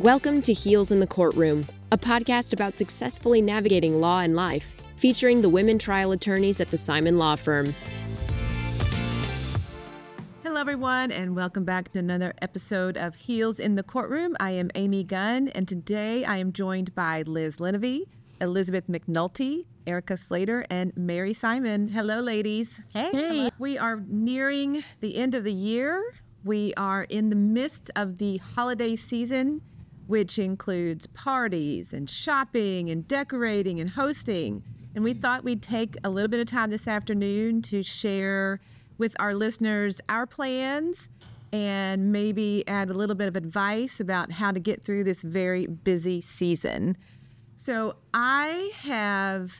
Welcome to Heels in the Courtroom, a podcast about successfully navigating law and life, featuring the women trial attorneys at the Simon Law Firm. Hello, everyone, and welcome back to another episode of Heels in the Courtroom. I am Amy Gunn, and today I am joined by Liz Linovey, Elizabeth McNulty, Erica Slater, and Mary Simon. Hello, ladies. Hey. hey. We are nearing the end of the year. We are in the midst of the holiday season which includes parties and shopping and decorating and hosting. And we thought we'd take a little bit of time this afternoon to share with our listeners our plans and maybe add a little bit of advice about how to get through this very busy season. So, I have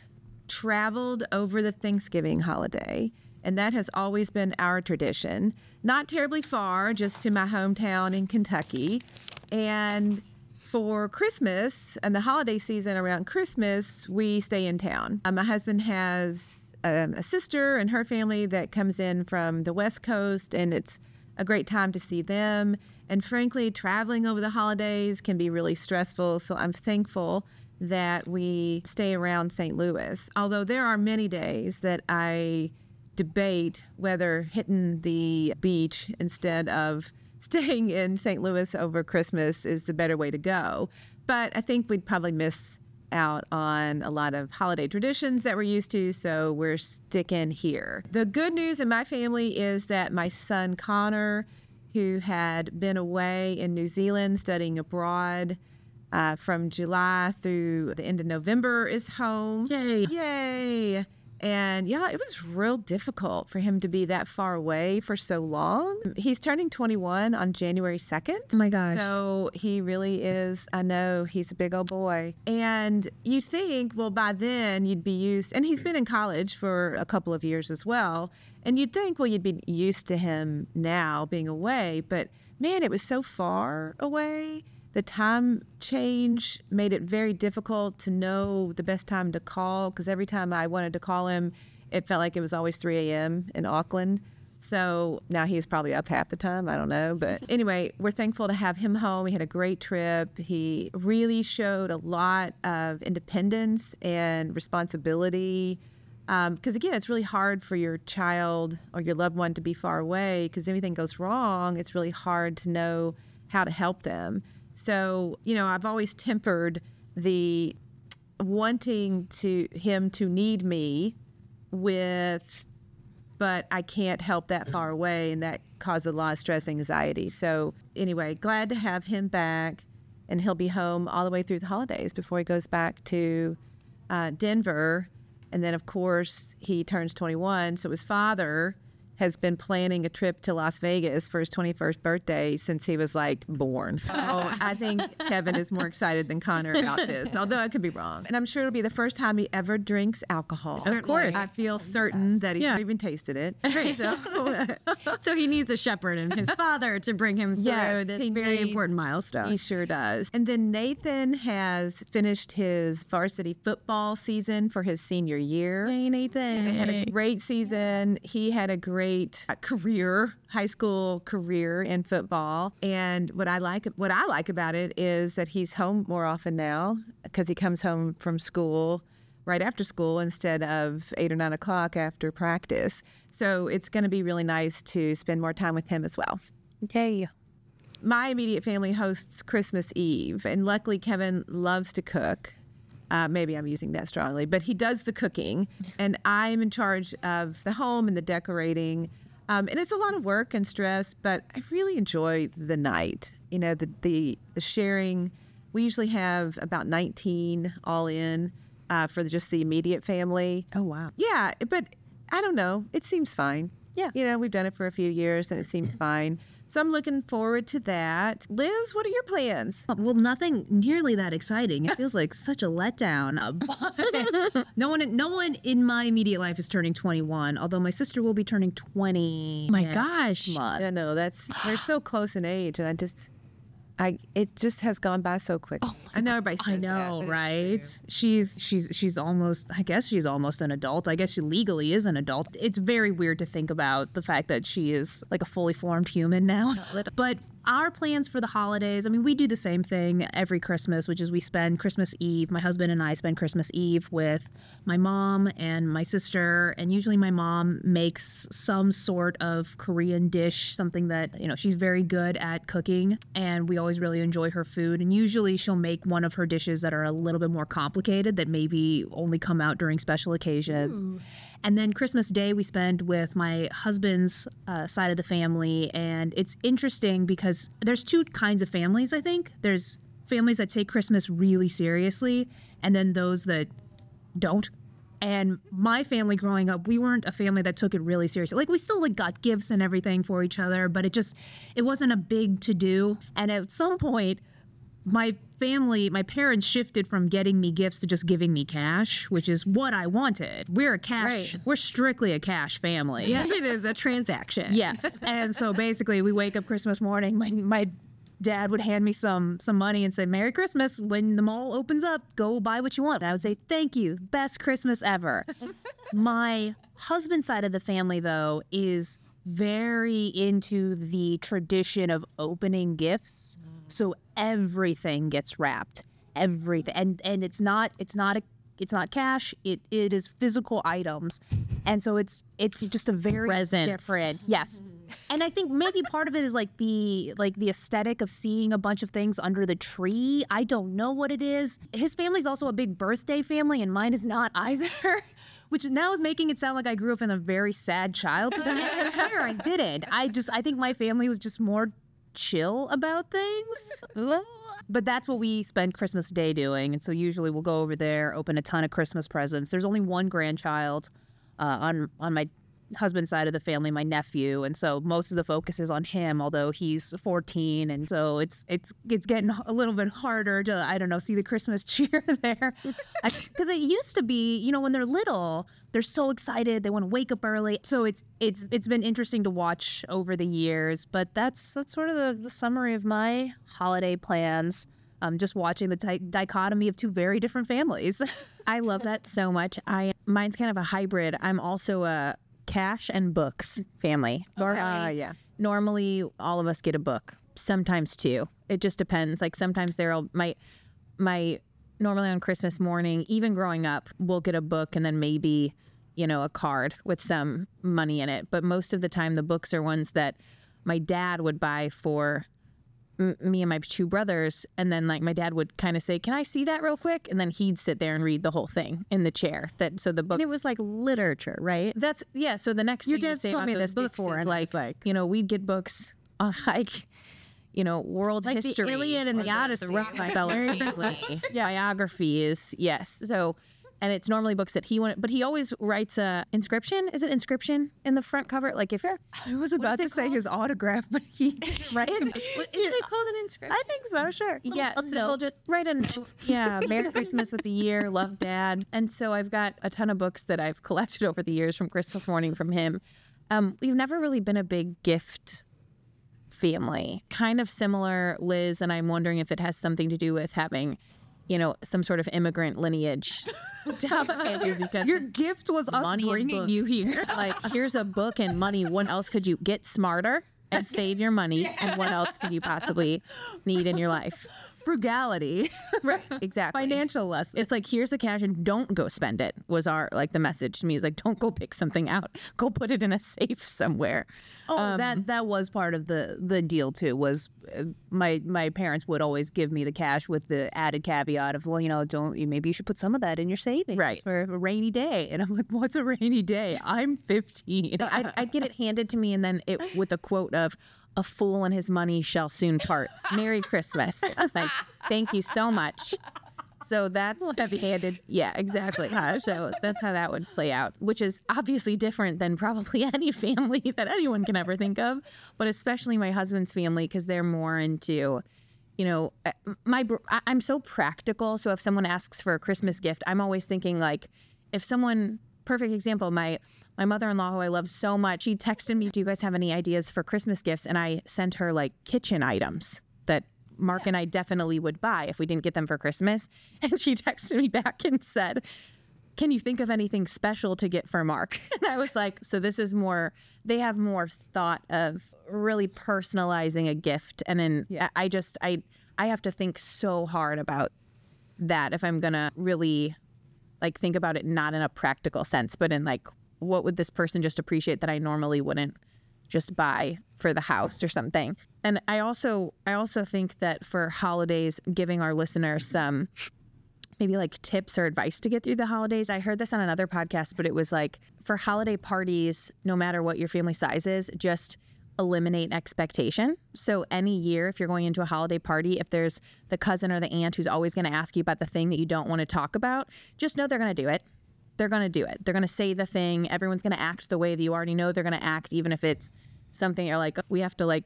traveled over the Thanksgiving holiday, and that has always been our tradition. Not terribly far, just to my hometown in Kentucky. And for Christmas and the holiday season around Christmas, we stay in town. Uh, my husband has um, a sister and her family that comes in from the West Coast, and it's a great time to see them. And frankly, traveling over the holidays can be really stressful. So I'm thankful that we stay around St. Louis. Although there are many days that I debate whether hitting the beach instead of staying in St. Louis over Christmas is the better way to go. But I think we'd probably miss out on a lot of holiday traditions that we're used to, so we're sticking here. The good news in my family is that my son Connor, who had been away in New Zealand studying abroad uh, from July through the end of November, is home. Yay! Yay! And yeah, it was real difficult for him to be that far away for so long. He's turning 21 on January 2nd. Oh my gosh. So he really is, I know, he's a big old boy. And you think, well, by then you'd be used, and he's been in college for a couple of years as well. And you'd think, well, you'd be used to him now being away. But man, it was so far away the time change made it very difficult to know the best time to call because every time I wanted to call him, it felt like it was always 3 a.m. in Auckland. So now he's probably up half the time. I don't know. But anyway, we're thankful to have him home. He had a great trip. He really showed a lot of independence and responsibility. Because um, again, it's really hard for your child or your loved one to be far away because if anything goes wrong, it's really hard to know how to help them. So, you know, I've always tempered the wanting to him to need me with but I can't help that far away and that caused a lot of stress anxiety. So, anyway, glad to have him back and he'll be home all the way through the holidays before he goes back to uh, Denver. And then, of course, he turns 21. So his father has been planning a trip to Las Vegas for his 21st birthday since he was like born. So I think Kevin is more excited than Connor about this, although I could be wrong. And I'm sure it'll be the first time he ever drinks alcohol. Of course. I feel certain that he's yeah. even tasted it. So. so he needs a shepherd and his father to bring him through yes, this very needs, important milestone. He sure does. And then Nathan has finished his varsity football season for his senior year. Hey, Nathan. He had a great season. He had a great great career, high school career in football. And what I like what I like about it is that he's home more often now because he comes home from school right after school instead of eight or nine o'clock after practice. So it's going to be really nice to spend more time with him as well. Okay. My immediate family hosts Christmas Eve, and luckily Kevin loves to cook. Uh, maybe I'm using that strongly, but he does the cooking, and I'm in charge of the home and the decorating. Um, and it's a lot of work and stress, but I really enjoy the night. You know, the the, the sharing. We usually have about 19 all in uh, for just the immediate family. Oh wow! Yeah, but I don't know. It seems fine. Yeah, you know, we've done it for a few years, and it seems fine. So I'm looking forward to that. Liz, what are your plans? Uh, well, nothing nearly that exciting. It feels like such a letdown. Uh, no one, no one in my immediate life is turning 21. Although my sister will be turning 20. My gosh! Month. I know that's we're so close in age, and I just I it just has gone by so quick. Oh I know everybody I know, that, right? She's she's she's almost I guess she's almost an adult. I guess she legally is an adult. It's very weird to think about the fact that she is like a fully formed human now. But our plans for the holidays, I mean, we do the same thing every Christmas, which is we spend Christmas Eve. My husband and I spend Christmas Eve with my mom and my sister. And usually my mom makes some sort of Korean dish, something that, you know, she's very good at cooking. And we always really enjoy her food. And usually she'll make one of her dishes that are a little bit more complicated that maybe only come out during special occasions. Ooh. And then Christmas Day, we spend with my husband's uh, side of the family. And it's interesting because there's two kinds of families, I think. There's families that take Christmas really seriously, and then those that don't. And my family growing up, we weren't a family that took it really seriously. Like we still like got gifts and everything for each other, but it just it wasn't a big to do. And at some point, my family, my parents shifted from getting me gifts to just giving me cash, which is what I wanted. We're a cash, right. we're strictly a cash family. Yeah, it is a transaction. Yes. and so basically, we wake up Christmas morning, my, my dad would hand me some some money and say merry christmas when the mall opens up go buy what you want i would say thank you best christmas ever my husband's side of the family though is very into the tradition of opening gifts so everything gets wrapped. Everything. And and it's not it's not a it's not cash. It it is physical items. And so it's it's just a very Presents. different. Yes. Mm-hmm. And I think maybe part of it is like the like the aesthetic of seeing a bunch of things under the tree. I don't know what it is. His family's also a big birthday family and mine is not either. which now is making it sound like I grew up in a very sad childhood. I didn't. I just I think my family was just more chill about things. but that's what we spend Christmas Day doing. And so usually we'll go over there, open a ton of Christmas presents. There's only one grandchild uh, on on my husband's side of the family, my nephew, and so most of the focus is on him. Although he's 14, and so it's it's it's getting a little bit harder to I don't know see the Christmas cheer there, because it used to be you know when they're little they're so excited they want to wake up early. So it's it's it's been interesting to watch over the years. But that's that's sort of the, the summary of my holiday plans. Um, just watching the ty- dichotomy of two very different families. I love that so much. I mine's kind of a hybrid. I'm also a cash and books family. Okay. Uh, yeah. Normally, all of us get a book. Sometimes two. It just depends. Like sometimes there'll my my normally on Christmas morning, even growing up, we'll get a book and then maybe you know a card with some money in it. But most of the time, the books are ones that my dad would buy for m- me and my two brothers and then like my dad would kind of say can i see that real quick and then he'd sit there and read the whole thing in the chair that so the book and it was like literature right that's yeah so the next your dad told me this before and like, like you know we'd get books uh, like you know, world like history, the Iliad and the, the Odyssey, right? yeah. biographies. Yes, so and it's normally books that he wanted, but he always writes a inscription. Is it inscription in the front cover? Like if I was about to say called? his autograph, but he right? Is, is it called an inscription? I think so. Sure. Yeah. So just write a yeah. Merry Christmas with the year. Love Dad. And so I've got a ton of books that I've collected over the years from Christmas morning from him. Um, we've never really been a big gift family. Kind of similar, Liz, and I'm wondering if it has something to do with having you know, some sort of immigrant lineage because your gift was us bringing you here. like, here's a book and money. What else could you get smarter and save your money? Yeah. And what else could you possibly need in your life? Frugality. right. Exactly. Financial lesson. It's like here's the cash and don't go spend it was our like the message to me is like don't go pick something out. Go put it in a safe somewhere. Oh, um, that that was part of the the deal too. Was uh, my my parents would always give me the cash with the added caveat of well, you know, don't you maybe you should put some of that in your savings right for a rainy day. And I'm like, what's a rainy day? I'm 15. I'd, I'd get it handed to me and then it with a quote of a fool and his money shall soon part. Merry Christmas. like, thank you so much. So that's heavy-handed. Yeah, exactly. so that's how that would play out, which is obviously different than probably any family that anyone can ever think of, but especially my husband's family because they're more into, you know, uh, my I'm so practical. So if someone asks for a Christmas gift, I'm always thinking like, if someone perfect example, my my mother-in-law who I love so much, she texted me, "Do you guys have any ideas for Christmas gifts?" And I sent her like kitchen items that Mark and I definitely would buy if we didn't get them for Christmas. And she texted me back and said, "Can you think of anything special to get for Mark?" And I was like, "So this is more they have more thought of really personalizing a gift and then Yeah. I I just I I have to think so hard about that if I'm gonna really like think about it not in a practical sense, but in like what would this person just appreciate that I normally wouldn't just buy for the house or something. And I also I also think that for holidays giving our listeners some maybe like tips or advice to get through the holidays. I heard this on another podcast, but it was like for holiday parties, no matter what your family size is, just eliminate expectation. So any year, if you're going into a holiday party, if there's the cousin or the aunt who's always going to ask you about the thing that you don't want to talk about, just know they're going to do it. They're going to do it. They're going to say the thing. Everyone's going to act the way that you already know they're going to act, even if it's something you're like, we have to like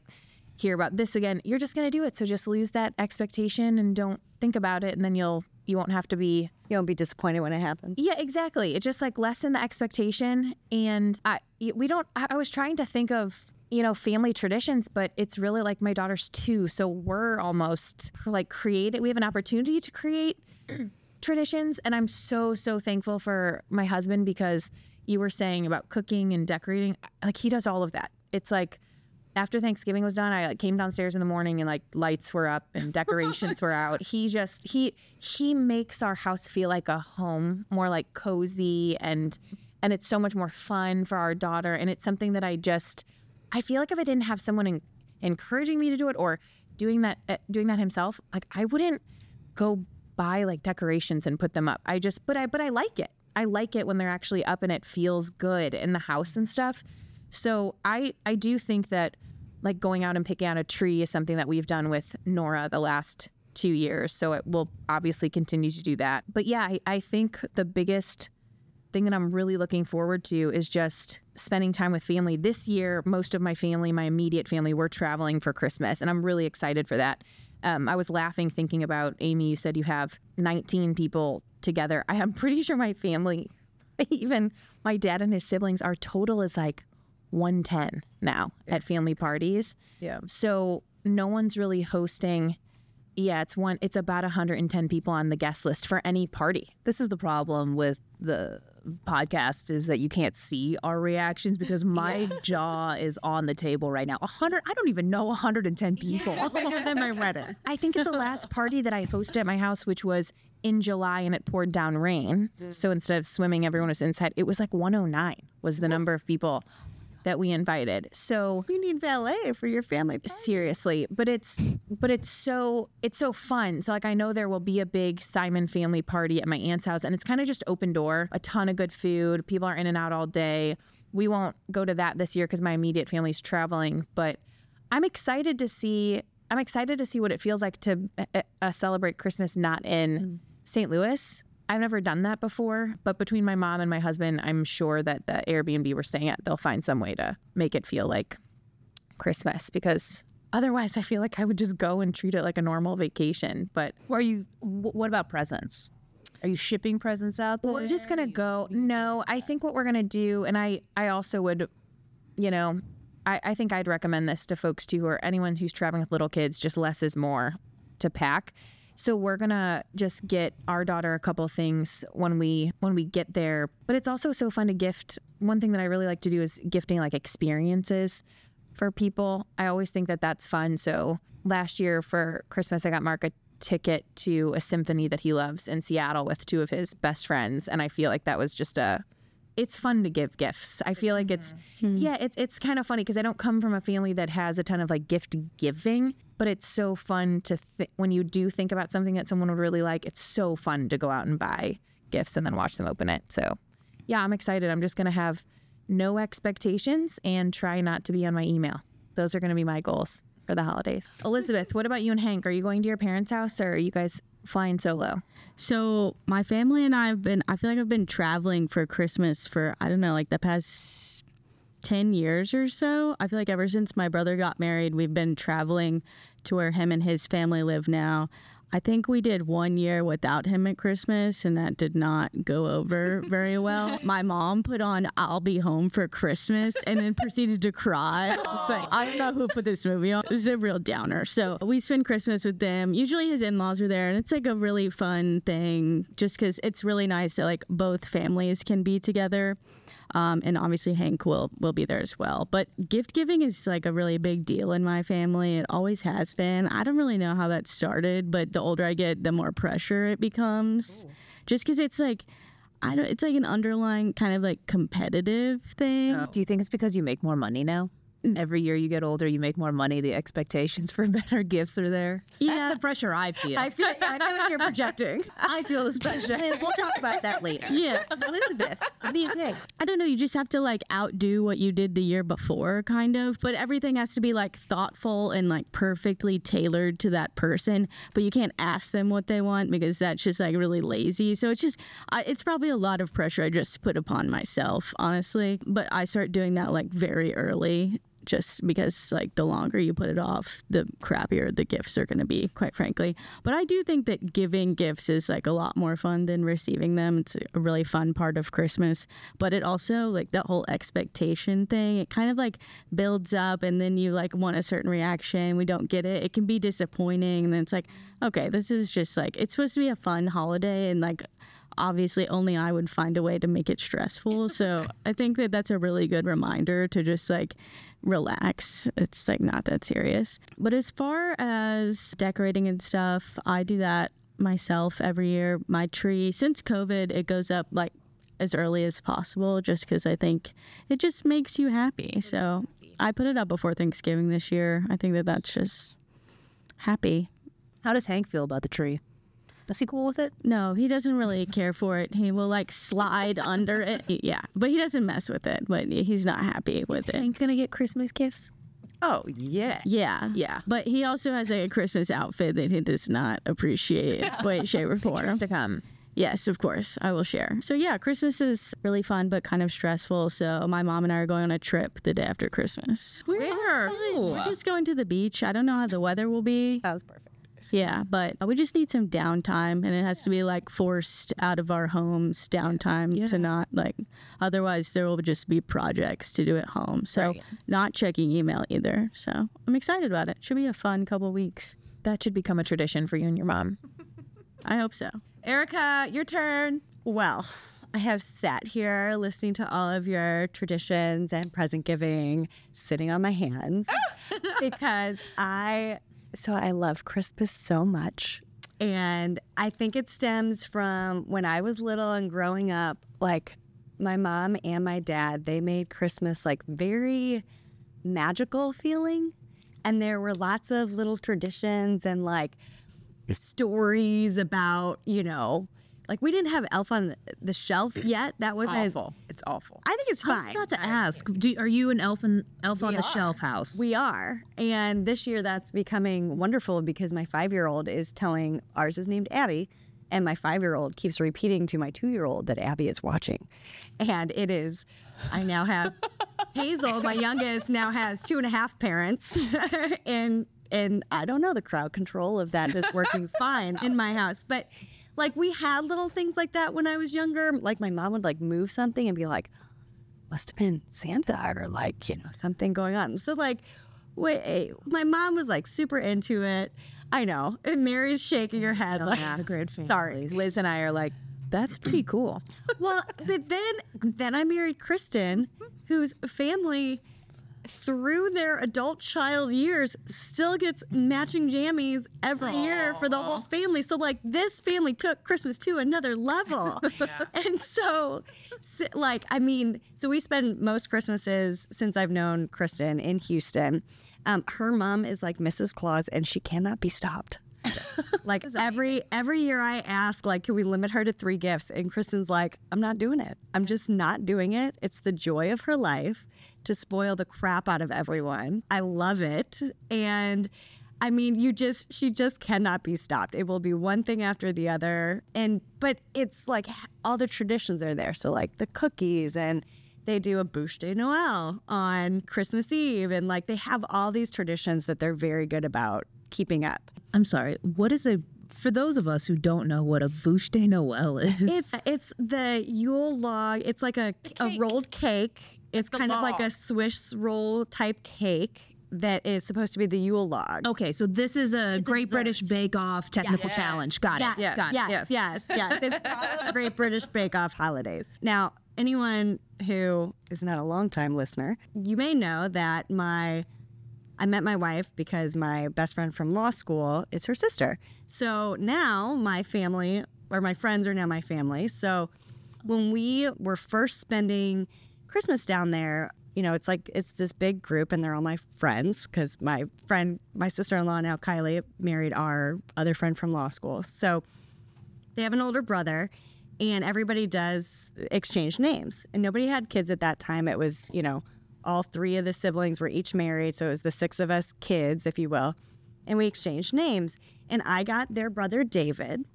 hear about this again. You're just going to do it. So just lose that expectation and don't think about it. And then you'll, you won't have to be You won't be disappointed when it happens. yeah, exactly. It just like lessen the expectation. And I, we don't, I I was trying to think of, you know, family traditions, but it's really like my daughter's two. So we're almost like created, we have an opportunity to create traditions. And I'm so, so thankful for my husband because you were saying about cooking and decorating. Like he does all of that. It's like, after Thanksgiving was done, I like came downstairs in the morning and like lights were up and decorations were out. He just he he makes our house feel like a home, more like cozy and and it's so much more fun for our daughter and it's something that I just I feel like if I didn't have someone en- encouraging me to do it or doing that uh, doing that himself, like I wouldn't go buy like decorations and put them up. I just but I but I like it. I like it when they're actually up and it feels good in the house and stuff. So I I do think that like going out and picking out a tree is something that we've done with Nora the last two years. So it will obviously continue to do that. But yeah, I, I think the biggest thing that I'm really looking forward to is just spending time with family. This year, most of my family, my immediate family, were traveling for Christmas, and I'm really excited for that. Um, I was laughing thinking about Amy. You said you have 19 people together. I am pretty sure my family, even my dad and his siblings, our total is like 110 now at family parties. Yeah. So no one's really hosting. Yeah, it's one. It's about 110 people on the guest list for any party. This is the problem with the podcast is that you can't see our reactions because my jaw is on the table right now. 100 I don't even know 110 people. then I read it. I think at the last party that I hosted at my house, which was in July and it poured down rain. Mm. So instead of swimming, everyone was inside. It was like 109 was the number of people that we invited. So You need valet for your family. seriously but it's but it's so it's so fun so like i know there will be a big simon family party at my aunt's house and it's kind of just open door a ton of good food people are in and out all day we won't go to that this year because my immediate family's traveling but i'm excited to see i'm excited to see what it feels like to uh, uh, celebrate christmas not in st louis I've never done that before, but between my mom and my husband, I'm sure that the Airbnb we're staying at, they'll find some way to make it feel like Christmas because otherwise I feel like I would just go and treat it like a normal vacation. But Are you what about presents? Are you shipping presents out there? we're just gonna go. No, I think what we're gonna do, and I, I also would, you know, I, I think I'd recommend this to folks too, or anyone who's traveling with little kids. Just less is more to pack. So we're gonna just get our daughter a couple things when we when we get there. But it's also so fun to gift. One thing that I really like to do is gifting like experiences for people. I always think that that's fun. So last year for Christmas, I got Mark a ticket to a symphony that he loves in Seattle with two of his best friends, and I feel like that was just a. It's fun to give gifts. I feel like it's mm-hmm. hmm. yeah, it's it's kind of funny because I don't come from a family that has a ton of like gift giving, but it's so fun to th- when you do think about something that someone would really like. It's so fun to go out and buy gifts and then watch them open it. So yeah, I'm excited. I'm just gonna have no expectations and try not to be on my email. Those are going to be my goals for the holidays. Elizabeth, what about you and Hank? Are you going to your parents' house or are you guys flying solo? So my family and I have been. I feel like I've been traveling for Christmas for I don't know, like the past ten years or so. I feel like ever since my brother got married, we've been traveling to where him and his family live now. I think we did one year without him at Christmas, and that did not go over very well. My mom put on "I'll Be Home for Christmas" and then proceeded to cry. Like I don't know who put this movie on. This is a real downer. So we spend Christmas with them. Usually his in-laws are there, and it's like a really fun thing, just because it's really nice that like both families can be together. Um, and obviously Hank will will be there as well. But gift giving is like a really big deal in my family. It always has been. I don't really know how that started, but the older I get, the more pressure it becomes. Just because it's like I don't. It's like an underlying kind of like competitive thing. Do you think it's because you make more money now? Mm. Every year you get older, you make more money. The expectations for better gifts are there. Yeah. That's the pressure I feel. I feel, I feel like you're projecting. I feel this pressure. we'll talk about that later. Yeah. Elizabeth, what do you think? I don't know. You just have to like outdo what you did the year before, kind of. But everything has to be like thoughtful and like perfectly tailored to that person. But you can't ask them what they want because that's just like really lazy. So it's just, I, it's probably a lot of pressure I just put upon myself, honestly. But I start doing that like very early. Just because, like, the longer you put it off, the crappier the gifts are going to be, quite frankly. But I do think that giving gifts is like a lot more fun than receiving them. It's a really fun part of Christmas. But it also, like, that whole expectation thing, it kind of like builds up and then you like want a certain reaction. We don't get it. It can be disappointing. And then it's like, okay, this is just like, it's supposed to be a fun holiday. And like, obviously only I would find a way to make it stressful. So I think that that's a really good reminder to just like relax. It's like not that serious. But as far as decorating and stuff, I do that myself every year. My tree, since COVID, it goes up like as early as possible just because I think it just makes you happy. So I put it up before Thanksgiving this year. I think that that's just happy. How does Hank feel about the tree? Is he cool with it? No, he doesn't really care for it. He will like slide under it. Yeah, but he doesn't mess with it. But he's not happy with it. Ain't gonna get Christmas gifts. Oh yeah. Yeah, Yeah. But he also has like a Christmas outfit that he does not appreciate, Wait, shape, or form. To come. Yes, of course, I will share. So yeah, Christmas is really fun but kind of stressful. So my mom and I are going on a trip the day after Christmas. Where? We're just going to the beach. I don't know how the weather will be. That was perfect. Yeah, but we just need some downtime, and it has to be like forced out of our homes downtime to not like. Otherwise, there will just be projects to do at home. So not checking email either. So I'm excited about it. Should be a fun couple weeks. That should become a tradition for you and your mom. I hope so. Erica, your turn. Well, I have sat here listening to all of your traditions and present giving, sitting on my hands because I so I love Christmas so much. And I think it stems from when I was little and growing up, like my mom and my dad, they made Christmas like very magical feeling. And there were lots of little traditions and like stories about, you know, like we didn't have Elf on the Shelf yet. That was awful. It's awful. I think it's fine. I was fine. about to ask, do, are you an elf, in, elf on the shelf house? We are. And this year that's becoming wonderful because my five year old is telling ours is named Abby. And my five year old keeps repeating to my two year old that Abby is watching. And it is, I now have Hazel, my youngest, now has two and a half parents. and and I don't know, the crowd control of that is working fine in my house. But like we had little things like that when I was younger. Like my mom would like move something and be like, must have been Santa or like, you know, something going on. So like wait, my mom was like super into it. I know. And Mary's shaking her head like a great sorry. Liz and I are like, that's pretty cool. Well, but then then I married Kristen, whose family through their adult child years still gets matching jammies every year for the whole family. So like this family took Christmas to another level. and so s- like I mean, so we spend most Christmases since I've known Kristen in Houston. Um, her mom is like Mrs. Claus and she cannot be stopped. like every every year I ask like can we limit her to 3 gifts and Kristen's like I'm not doing it. I'm just not doing it. It's the joy of her life to spoil the crap out of everyone. I love it and I mean you just she just cannot be stopped. It will be one thing after the other and but it's like all the traditions are there. So like the cookies and they do a bûche de Noel on Christmas Eve and like they have all these traditions that they're very good about keeping up. I'm sorry. What is a for those of us who don't know what a bûche de Noel is? It's it's the Yule log. It's like a, a rolled cake. It's kind of like a Swiss roll type cake that is supposed to be the Yule log. okay, so this is a Great British Bake Off technical challenge. Got it. Yes, Got yes, it. yes, yes, yes. It's part of the Great British Bake Off holidays. Now, anyone who is not a longtime listener, you may know that my I met my wife because my best friend from law school is her sister. So now my family or my friends are now my family. So when we were first spending Christmas down there, you know, it's like it's this big group and they're all my friends because my friend, my sister in law now, Kylie, married our other friend from law school. So they have an older brother and everybody does exchange names. And nobody had kids at that time. It was, you know, all three of the siblings were each married. So it was the six of us kids, if you will. And we exchanged names. And I got their brother David.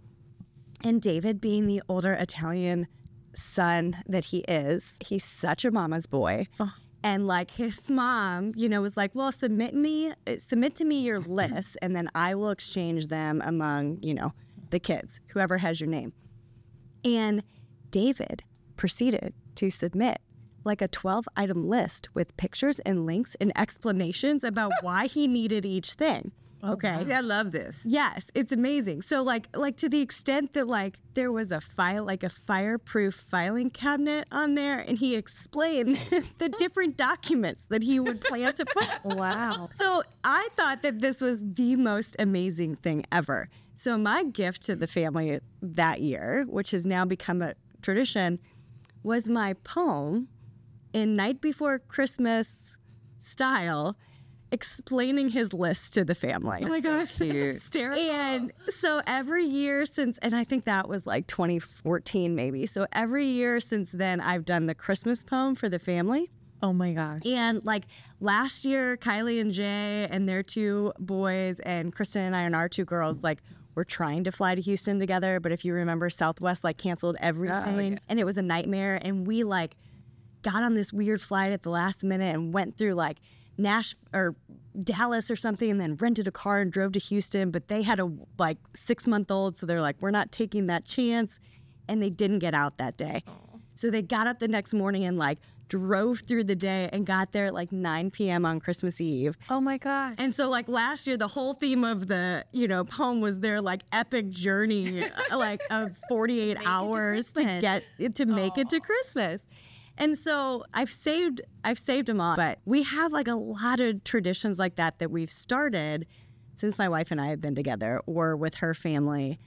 And David, being the older Italian son that he is, he's such a mama's boy. Oh. And like his mom, you know, was like, "Well, submit me, submit to me your list, and then I will exchange them among, you know, the kids, whoever has your name." And David proceeded to submit like a 12 item list with pictures and links and explanations about why he needed each thing. Oh, okay. Yeah, I love this. Yes, it's amazing. So like like to the extent that like there was a file like a fireproof filing cabinet on there and he explained the different documents that he would plan to put. wow. So I thought that this was the most amazing thing ever. So my gift to the family that year, which has now become a tradition, was my poem in Night Before Christmas style explaining his list to the family. Oh my gosh, And so every year since, and I think that was like 2014 maybe. So every year since then, I've done the Christmas poem for the family. Oh my gosh. And like last year, Kylie and Jay and their two boys, and Kristen and I and our two girls, like, were trying to fly to Houston together. But if you remember, Southwest like canceled oh, everything and it was a nightmare. And we like got on this weird flight at the last minute and went through like Nash or Dallas or something and then rented a car and drove to Houston. But they had a like six month old. So they're like, we're not taking that chance. And they didn't get out that day. So they got up the next morning and like drove through the day and got there at like 9 p.m. on Christmas Eve. Oh my gosh. And so like last year the whole theme of the, you know, poem was their like epic journey like of 48 hours to, get to make it to Christmas. And so I've saved I've saved them all, but we have like a lot of traditions like that that we've started since my wife and I have been together or with her family.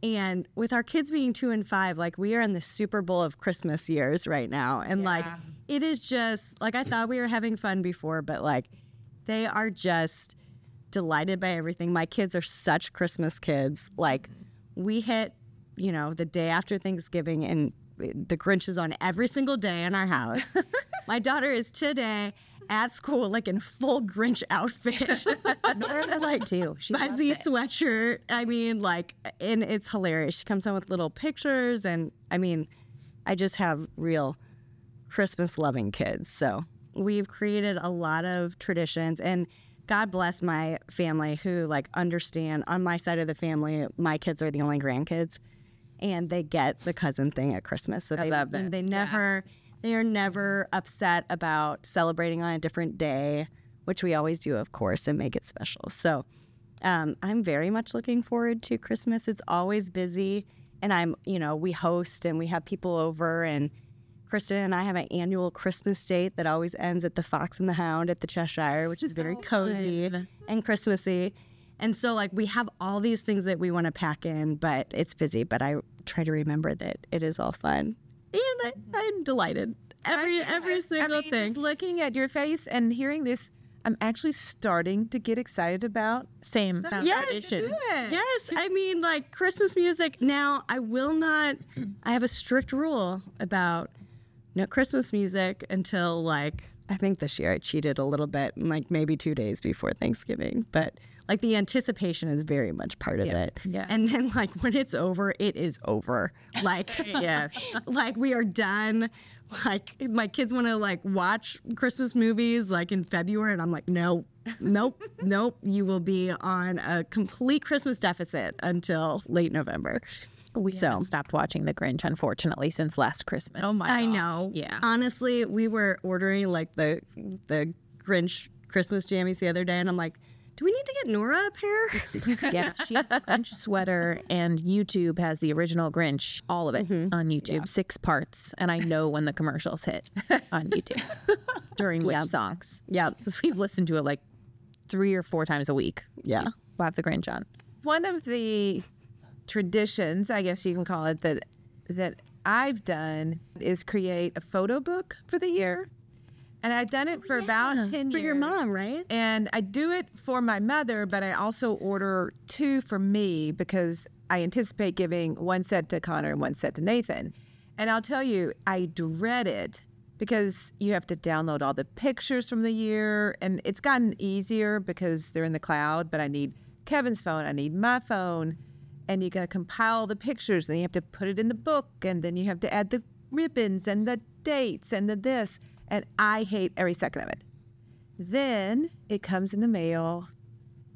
And with our kids being two and five, like we are in the Super Bowl of Christmas years right now. And like it is just like I thought we were having fun before, but like they are just delighted by everything. My kids are such Christmas kids. Like mm-hmm. we hit, you know, the day after Thanksgiving and the Grinch is on every single day in our house. My daughter is today at school like in full Grinch outfit. like too. She fuzzy sweatshirt. I mean, like, and it's hilarious. She comes home with little pictures, and I mean, I just have real Christmas loving kids. So we've created a lot of traditions, and God bless my family who like understand. On my side of the family, my kids are the only grandkids, and they get the cousin thing at Christmas. So they love that. They never. They are never upset about celebrating on a different day, which we always do, of course, and make it special. So um, I'm very much looking forward to Christmas. It's always busy, and I'm, you know, we host and we have people over, and Kristen and I have an annual Christmas date that always ends at the Fox and the Hound at the Cheshire, which is very cozy and Christmassy. And so, like, we have all these things that we want to pack in, but it's busy. But I try to remember that it is all fun, and I, I'm delighted. Every every single I mean, thing. Just looking at your face and hearing this, I'm actually starting to get excited about. Same. Yes, Do it. Yes, I mean like Christmas music. Now I will not. I have a strict rule about no Christmas music until like I think this year I cheated a little bit, like maybe two days before Thanksgiving. But like the anticipation is very much part of it. yeah. And then like when it's over, it is over. Like Yes. like we are done. Like my kids want to like watch Christmas movies like in February, and I'm like, no, nope, nope. You will be on a complete Christmas deficit until late November. We So- haven't stopped watching The Grinch, unfortunately, since last Christmas. Oh my I know. Yeah. Honestly, we were ordering like the the Grinch Christmas jammies the other day, and I'm like, Do we need to get Nora a pair? Yeah, she has a Grinch sweater, and YouTube has the original Grinch, all of it mm-hmm. on YouTube, six parts. And I know when the commercials hit on YouTube during which songs. yeah. Because we've listened to it like three or four times a week. Yeah. We'll have the Grinch on. One of the traditions, I guess you can call it, that that I've done is create a photo book for the year. And I've done it oh, for about 10 years. For your mom, right? And I do it for my mother, but I also order two for me because I anticipate giving one set to Connor and one set to Nathan. And I'll tell you, I dread it because you have to download all the pictures from the year. And it's gotten easier because they're in the cloud, but I need Kevin's phone, I need my phone. And you got to compile the pictures, and you have to put it in the book, and then you have to add the ribbons and the dates and the this. And I hate every second of it. Then it comes in the mail,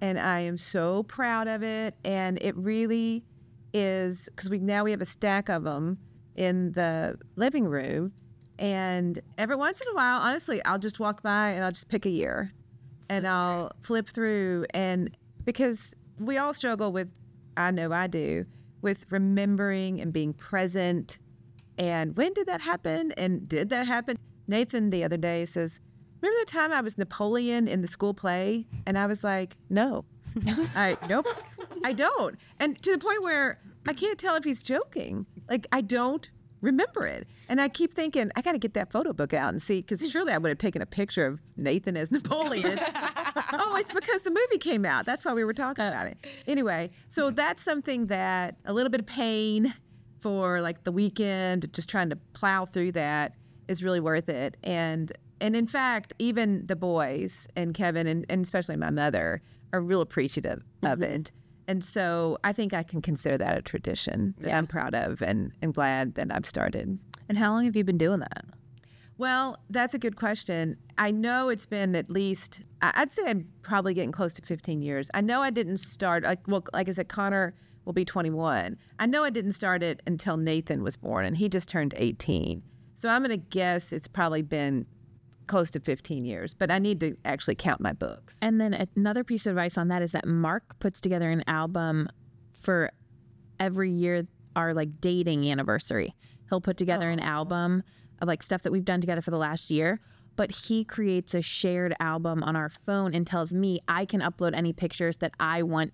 and I am so proud of it. And it really is because we now we have a stack of them in the living room. And every once in a while, honestly, I'll just walk by and I'll just pick a year and I'll flip through. And because we all struggle with, I know I do, with remembering and being present. And when did that happen? And did that happen? Nathan the other day says, Remember the time I was Napoleon in the school play? And I was like, No. I nope. I don't. And to the point where I can't tell if he's joking. Like I don't remember it. And I keep thinking, I got to get that photo book out and see, because surely I would have taken a picture of Nathan as Napoleon. oh, it's because the movie came out. That's why we were talking about it. Anyway, so that's something that a little bit of pain for like the weekend, just trying to plow through that is really worth it. And and in fact, even the boys and Kevin and, and especially my mother are real appreciative of mm-hmm. it. And so I think I can consider that a tradition that I'm proud of and, and glad that I've started. And how long have you been doing that? Well, that's a good question. I know it's been at least, I'd say I'm probably getting close to 15 years. I know I didn't start, like, well, like I said, Connor will be 21. I know I didn't start it until Nathan was born, and he just turned 18. So I'm going to guess it's probably been close to 15 years, but I need to actually count my books. And then another piece of advice on that is that Mark puts together an album for every year our like dating anniversary. He'll put together an album of like stuff that we've done together for the last year, but he creates a shared album on our phone and tells me I can upload any pictures that I want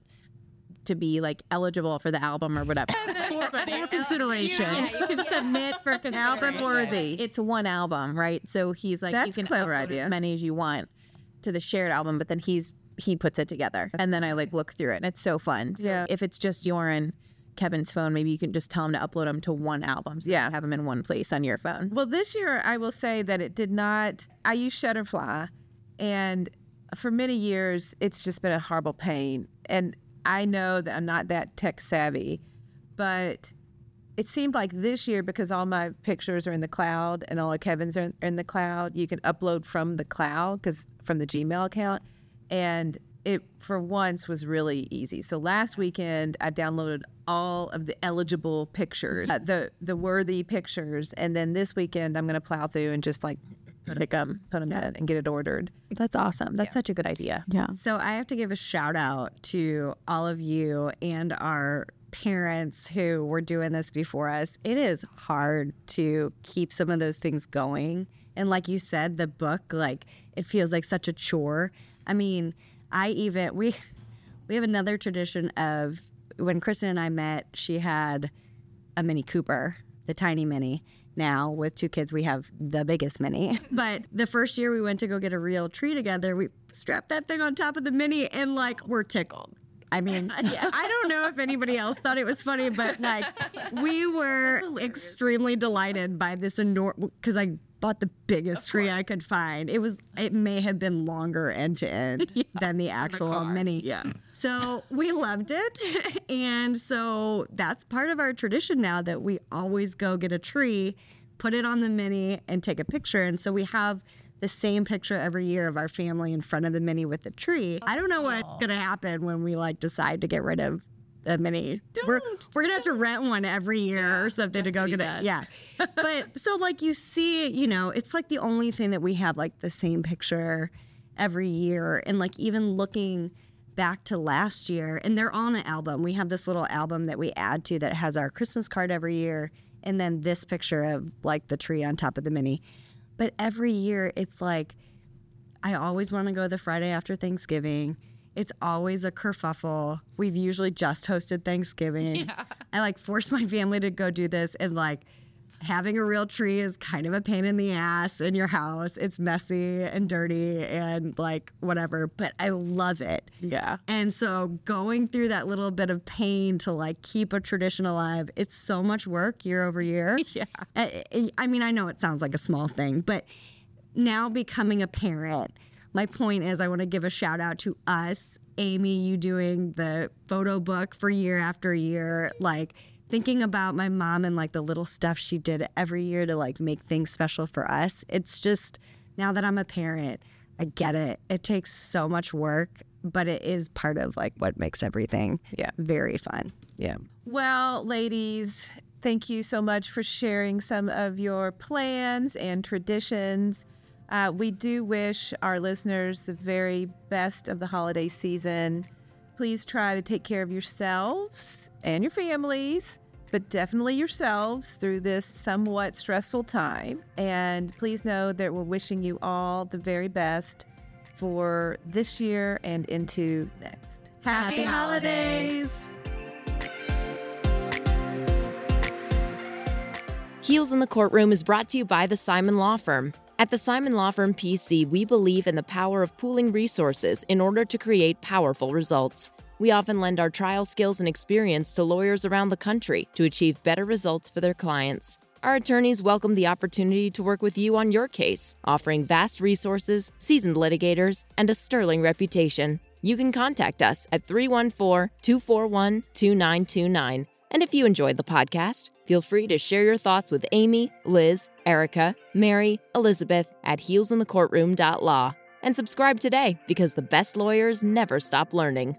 to be like eligible for the album or whatever. For consideration. You can submit for consideration. Album worthy. it's one album, right? So he's like, That's you can clever upload idea. as many as you want to the shared album, but then he's he puts it together, and then I like look through it, and it's so fun. So Yeah. if it's just your and Kevin's phone, maybe you can just tell him to upload them to one album. So Yeah. you have them in one place on your phone. Well, this year I will say that it did not. I use Shutterfly, and for many years it's just been a horrible pain. And I know that I'm not that tech savvy, but it seemed like this year because all my pictures are in the cloud and all of Kevin's are in the cloud, you can upload from the cloud because from the Gmail account, and it for once was really easy. So last weekend I downloaded all of the eligible pictures, uh, the the worthy pictures, and then this weekend I'm going to plow through and just like Pick 'em. put them in and get it ordered. That's awesome. That's such a good idea. Yeah. So I have to give a shout out to all of you and our parents who were doing this before us. It is hard to keep some of those things going. And like you said, the book, like it feels like such a chore. I mean, I even we we have another tradition of when Kristen and I met, she had a Mini Cooper, the tiny Mini. Now with two kids, we have the biggest Mini. But the first year we went to go get a real tree together, we strapped that thing on top of the Mini and like we're tickled. I mean, I don't know if anybody else thought it was funny, but like we were extremely delighted by this enormous because I bought the biggest tree I could find. It was it may have been longer end to end than the actual mini. Yeah. So we loved it. And so that's part of our tradition now that we always go get a tree, put it on the mini, and take a picture. And so we have the same picture every year of our family in front of the mini with the tree. I don't know what's going to happen when we like decide to get rid of Uh, the mini. We're, we're going to have to rent one every year or something to go get it. Yeah. but so like you see, you know, it's like the only thing that we have like the same picture every year. And like even looking back to last year, and they're on an album. We have this little album that we add to that has our Christmas card every year, and then this picture of like the tree on top of the mini. But every year, it's like I always want to go the Friday after Thanksgiving. It's always a kerfuffle. We've usually just hosted Thanksgiving. Yeah. I like force my family to go do this and like having a real tree is kind of a pain in the ass in your house. It's messy and dirty and like whatever, but I love it. Yeah. And so going through that little bit of pain to like keep a tradition alive, it's so much work year over year. Yeah. I, I- I mean, I know it sounds like a small thing, but now becoming a parent, my point is I want to give a shout out to us, Amy, you doing the photo book for year after year, like thinking about my mom and like the little stuff she did every year to like make things special for us. It's just now that I'm a parent, I get it. It takes so much work, but it is part of like what makes everything Yeah. very fun. Yeah. Well, ladies, thank you so much for sharing some of your plans and traditions. Uh, we do wish our listeners the very best of the holiday season. Please try to take care of yourselves and your families, but definitely yourselves through this somewhat stressful time. And please know that we're wishing you all the very best for this year and into next. Happy holidays. Heels in the Courtroom is brought to you by the Simon Law Firm. At the Simon Law Firm PC, we believe in the power of pooling resources in order to create powerful results. We often lend our trial skills and experience to lawyers around the country to achieve better results for their clients. Our attorneys welcome the opportunity to work with you on your case, offering vast resources, seasoned litigators, and a sterling reputation. You can contact us at 314 241 2929. And if you enjoyed the podcast, feel free to share your thoughts with Amy, Liz, Erica, Mary, Elizabeth at heelsinthecourtroom.law. And subscribe today because the best lawyers never stop learning.